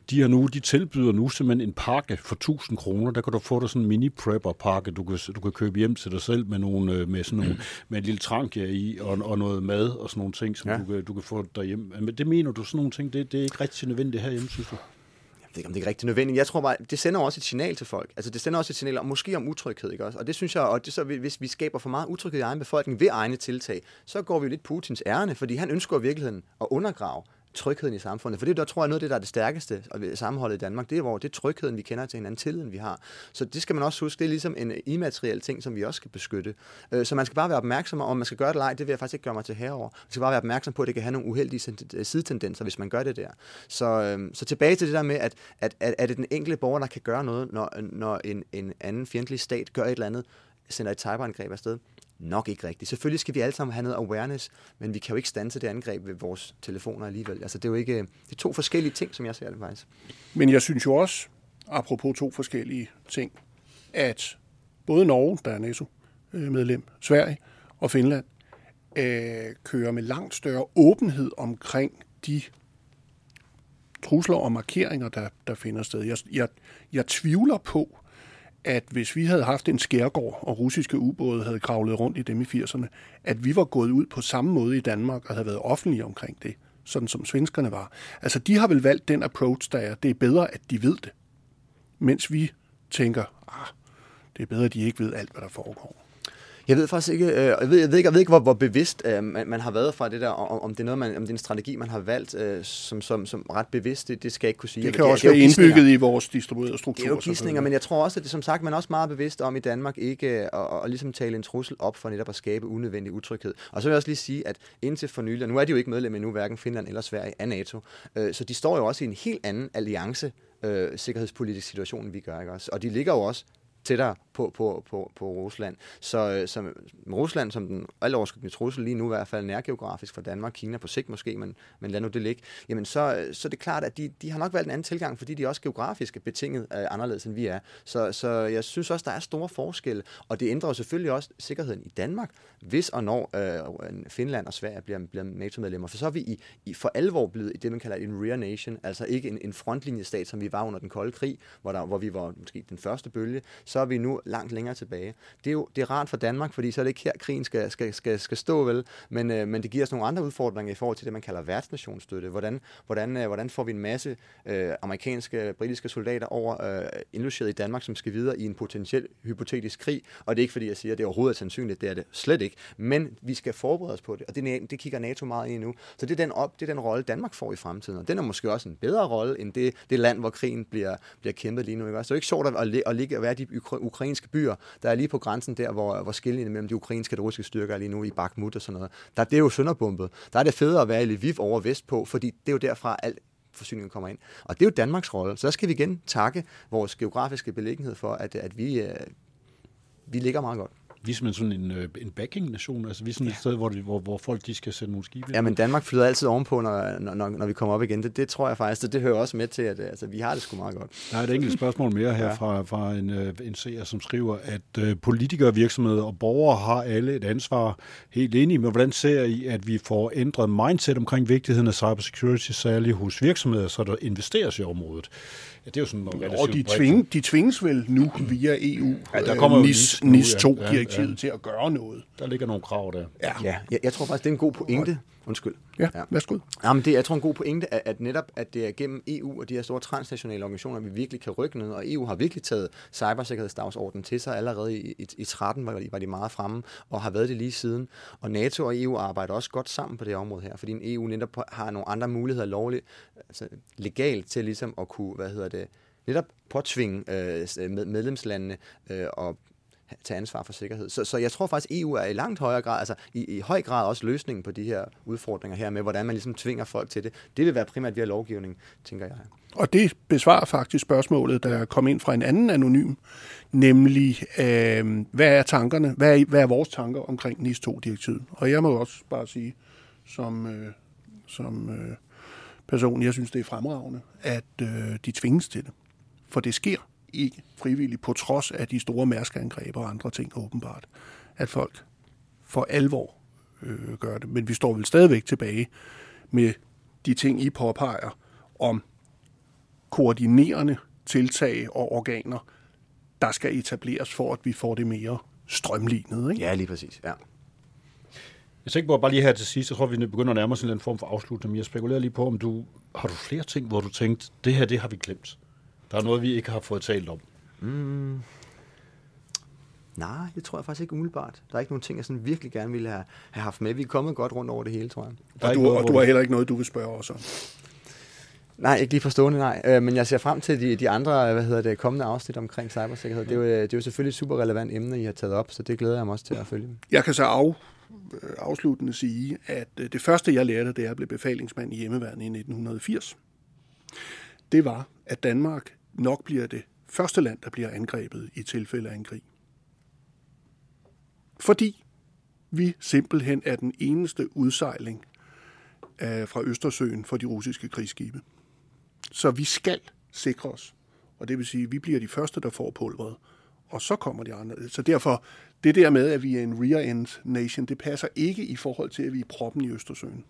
de, har nu, de tilbyder nu simpelthen en pakke for 1000 kroner. Der kan du få dig sådan en mini-prepper-pakke, du kan, du kan købe hjem til dig selv med, nogle, øh, med, sådan nogle, med en lille trankia i og, og noget mad og sådan nogle ting, som ja. du, kan, du kan få derhjemme. Men det mener du, sådan nogle ting, det, det er ikke rigtig nødvendigt herhjemme, synes du? Jeg ved ikke, om det er rigtig nødvendigt. Jeg tror bare, det sender også et signal til folk. Altså, det sender også et signal om, måske om utryghed, ikke også? Og det synes jeg, og det så, hvis vi skaber for meget utryghed i egen befolkning ved egne tiltag, så går vi lidt Putins ærne, fordi han ønsker i virkeligheden at undergrave trygheden i samfundet. For det der tror jeg er noget af det, der er det stærkeste sammenholdet i Danmark, det er, hvor det er trygheden, vi kender til hinanden, tilliden, vi har. Så det skal man også huske, det er ligesom en immateriel ting, som vi også skal beskytte. Øh, så man skal bare være opmærksom, om man skal gøre det eller ej, det vil jeg faktisk ikke gøre mig til herover. Man skal bare være opmærksom på, at det kan have nogle uheldige øh, sidetendenser, hvis man gør det der. Så, øhm, så tilbage til det der med, at, at, at, at det den enkelte borger, der kan gøre noget, når, når en, en anden fjendtlig stat gør et eller andet, sender et cyberangreb afsted. Nok ikke rigtigt. Selvfølgelig skal vi alle sammen have noget awareness, men vi kan jo ikke stanse det angreb ved vores telefoner alligevel. Altså, det er jo ikke, det er to forskellige ting, som jeg ser det faktisk. Men jeg synes jo også, apropos to forskellige ting, at både Norge, der er NATO-medlem, Sverige og Finland, øh, kører med langt større åbenhed omkring de trusler og markeringer, der, der finder sted. Jeg, jeg, jeg tvivler på, at hvis vi havde haft en skærgård, og russiske ubåde havde kravlet rundt i dem i 80'erne, at vi var gået ud på samme måde i Danmark og havde været offentlige omkring det, sådan som svenskerne var. Altså, de har vel valgt den approach, der er, det er bedre, at de ved det. Mens vi tænker, ah, det er bedre, at de ikke ved alt, hvad der foregår. Jeg ved faktisk ikke, øh, jeg, ved, jeg, ved ikke, jeg ved ikke hvor, hvor bevidst øh, man, man har været fra det der, om, om det er noget, man, om det er en strategi, man har valgt øh, som, som, som ret bevidst, det, det skal jeg ikke kunne sige. Det kan det, også det, være indbygget i vores distribuerede struktur. Det er jo gidsninger, men jeg tror også, at det som sagt, man er også meget bevidst om i Danmark ikke at, at, at ligesom tale en trussel op for netop at skabe unødvendig utryghed. Og så vil jeg også lige sige, at indtil for nylig, nu er de jo ikke medlem endnu, hverken Finland eller Sverige af NATO, øh, så de står jo også i en helt anden alliance øh, sikkerhedspolitisk situation, end vi gør. Ikke også? Og de ligger jo også tættere på, på, på, på Rusland. Så så som, øh, Rusland som den alleroverskyggende trussel lige nu i hvert fald nærgeografisk for Danmark, Kina på sigt måske, men, men lad nu det ligge, jamen så, øh, så er det klart, at de, de har nok valgt en anden tilgang, fordi de er også geografisk betinget øh, anderledes end vi er. Så, så jeg synes også, der er store forskelle, og det ændrer selvfølgelig også sikkerheden i Danmark, hvis og når øh, Finland og Sverige bliver, bliver NATO-medlemmer. For så er vi i, i for alvor blevet i det, man kalder en rear nation, altså ikke en, en frontlinjestat, som vi var under den kolde krig, hvor, der, hvor vi var måske den første bølge, så er vi nu langt længere tilbage. Det er jo det er rart for Danmark, fordi så er det ikke her, krigen skal, skal, skal, skal stå, vel? Men, øh, men det giver os nogle andre udfordringer i forhold til det, man kalder værtsnationsstøtte. Hvordan, hvordan, øh, hvordan får vi en masse øh, amerikanske, britiske soldater over øh, indlogeret i Danmark, som skal videre i en potentiel hypotetisk krig? Og det er ikke fordi, jeg siger, at det overhovedet er sandsynligt, det er det slet ikke. Men vi skal forberede os på det, og det, det kigger NATO meget ind nu. Så det er, den op, det er den rolle, Danmark får i fremtiden. Og den er måske også en bedre rolle, end det, det land, hvor krigen bliver, bliver kæmpet lige nu. Ikke? Så det er ikke sjovt at, at, at ligge og være de ukrainske byer, der er lige på grænsen der, hvor, hvor skillingen mellem de ukrainske og de russiske styrker er lige nu i Bakhmut og sådan noget. Der, det er jo sønderbumpet. Der er det federe at være i Lviv over vestpå, fordi det er jo derfra alt forsyningen kommer ind. Og det er jo Danmarks rolle. Så der skal vi igen takke vores geografiske beliggenhed for, at, at vi, øh, vi ligger meget godt vi er simpelthen sådan en, øh, en backing-nation. Altså, vi er sådan ja. et sted, hvor, de, hvor, hvor folk de skal sende nogle skibe. Ja, men Danmark flyder altid ovenpå, når, når, når vi kommer op igen. Det, det tror jeg faktisk, det, det hører også med til, at altså, vi har det sgu meget godt. Der er et enkelt spørgsmål mere her ja. fra, fra en, øh, en seer, som skriver, at øh, politikere, virksomheder og borgere har alle et ansvar. Helt enige, men hvordan ser I, at vi får ændret mindset omkring vigtigheden af cybersecurity, særligt hos virksomheder, så der investeres i området? Ja, det er jo sådan noget Og de, tving, de tvinges vel nu via EU, ja, der kommer NIS, NIS 2-direktivet, ja, ja. til at gøre noget. Der ligger nogle krav der. Ja, ja jeg, jeg tror faktisk, det er en god pointe. Undskyld. Ja, ja. værsgo. Jamen, det, jeg tror en god pointe, at, at netop at det er gennem EU og de her store transnationale organisationer, vi virkelig kan rykke noget, og EU har virkelig taget cybersikkerhedsdagsordenen til sig allerede i, i, i 13 var de, var de meget fremme, og har været det lige siden. Og NATO og EU arbejder også godt sammen på det område her, fordi EU netop har nogle andre muligheder lovligt, altså legalt til ligesom at kunne, hvad hedder det, netop påtvinge øh, medlemslandene øh, og tage ansvar for sikkerhed. Så, så jeg tror faktisk, EU er i langt højere grad, altså i, i høj grad også løsningen på de her udfordringer her med, hvordan man ligesom tvinger folk til det. Det vil være primært via lovgivning, tænker jeg. Og det besvarer faktisk spørgsmålet, der kom ind fra en anden anonym, nemlig, øh, hvad er tankerne, hvad er, hvad er vores tanker omkring NIS 2-direktivet? Og jeg må også bare sige, som, øh, som øh, person, jeg synes, det er fremragende, at øh, de tvinges til det. For det sker ikke frivilligt, på trods af de store mærskangreb og andre ting åbenbart, at folk for alvor øh, gør det. Men vi står vel stadigvæk tilbage med de ting, I påpeger om koordinerende tiltag og organer, der skal etableres for, at vi får det mere strømlignet. Ikke? Ja, lige præcis. Ja. Jeg tænker på bare lige her til sidst, jeg tror, vi begynder at nærme os en form for afslutning, men jeg spekulerer lige på, om du har du flere ting, hvor du tænkte, det her, det har vi glemt. Der er noget, vi ikke har fået talt om. Mm. Nej, det tror jeg faktisk ikke umiddelbart. Der er ikke nogen ting, jeg sådan virkelig gerne ville have, have haft med. Vi er kommet godt rundt over det hele, tror jeg. og du, noget, og du har heller ikke noget, du vil spørge os om? Nej, ikke lige forstående, nej. Øh, men jeg ser frem til de, de andre hvad hedder det, kommende afsnit omkring cybersikkerhed. Det er, jo, det er jo selvfølgelig et super relevant emne, I har taget op, så det glæder jeg mig også til at følge. Jeg kan så af, øh, afsluttende sige, at øh, det første, jeg lærte, da jeg blev befalingsmand i hjemmeværnet i 1980, det var, at Danmark nok bliver det første land, der bliver angrebet i tilfælde af en krig. Fordi vi simpelthen er den eneste udsejling øh, fra Østersøen for de russiske krigsskibe. Så vi skal sikre os. Og det vil sige, at vi bliver de første, der får pulveret. Og så kommer de andre. Så derfor, det der med, at vi er en rear-end nation, det passer ikke i forhold til, at vi er proppen i Østersøen.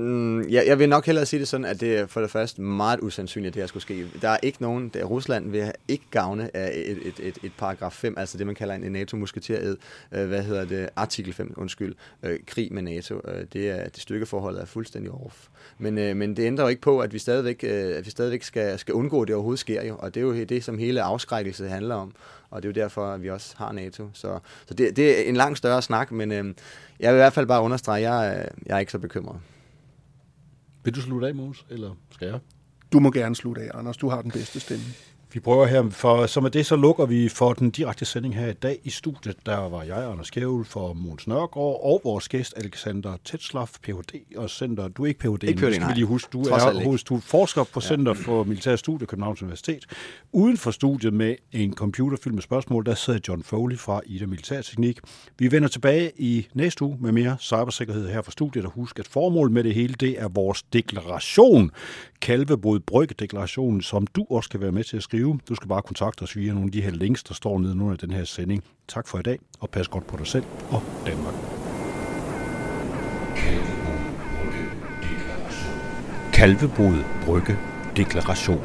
Mm, ja, jeg vil nok hellere sige det sådan, at det er for det første meget usandsynligt, at det her skulle ske. Der er ikke nogen, der Rusland vil ikke gavne af et, et, et, et paragraf 5, altså det man kalder en NATO-musketered, øh, hvad hedder det, artikel 5, undskyld, øh, krig med NATO. Øh, det, er, det stykkeforholdet er fuldstændig off. Men, øh, men det ændrer jo ikke på, at vi stadigvæk, øh, at vi stadigvæk skal, skal undgå, at det overhovedet sker jo, og det er jo det, som hele afskrækkelse handler om, og det er jo derfor, at vi også har NATO. Så, så det, det er en langt større snak, men øh, jeg vil i hvert fald bare understrege, at jeg, jeg er ikke så bekymret. Vil du slutte af, Mås, eller skal jeg? Du må gerne slutte af, Anders. Du har den bedste stemme. Vi prøver her, for så med det så lukker vi for den direkte sending her i dag i studiet. Der var jeg, Anders Kjævel, for Måns Nørgaard, og vores gæst, Alexander Tetslav, Ph.D. og Center. Du er ikke Ph.D., ikke PhD, men lige huske, du Trods er hos, du forsker på Center ja. for Militær Studie, Københavns Universitet. Uden for studiet med en computerfilm med spørgsmål, der sidder John Foley fra Ida Militærteknik. Vi vender tilbage i næste uge med mere cybersikkerhed her fra studiet, og husk, at formålet med det hele, det er vores deklaration, Kalvebod Brygge-deklarationen, som du også kan være med til at skrive. Du skal bare kontakte os via nogle af de her links, der står nede under den her sending. Tak for i dag, og pas godt på dig selv og Danmark. Kalvebod Brygge Deklaration.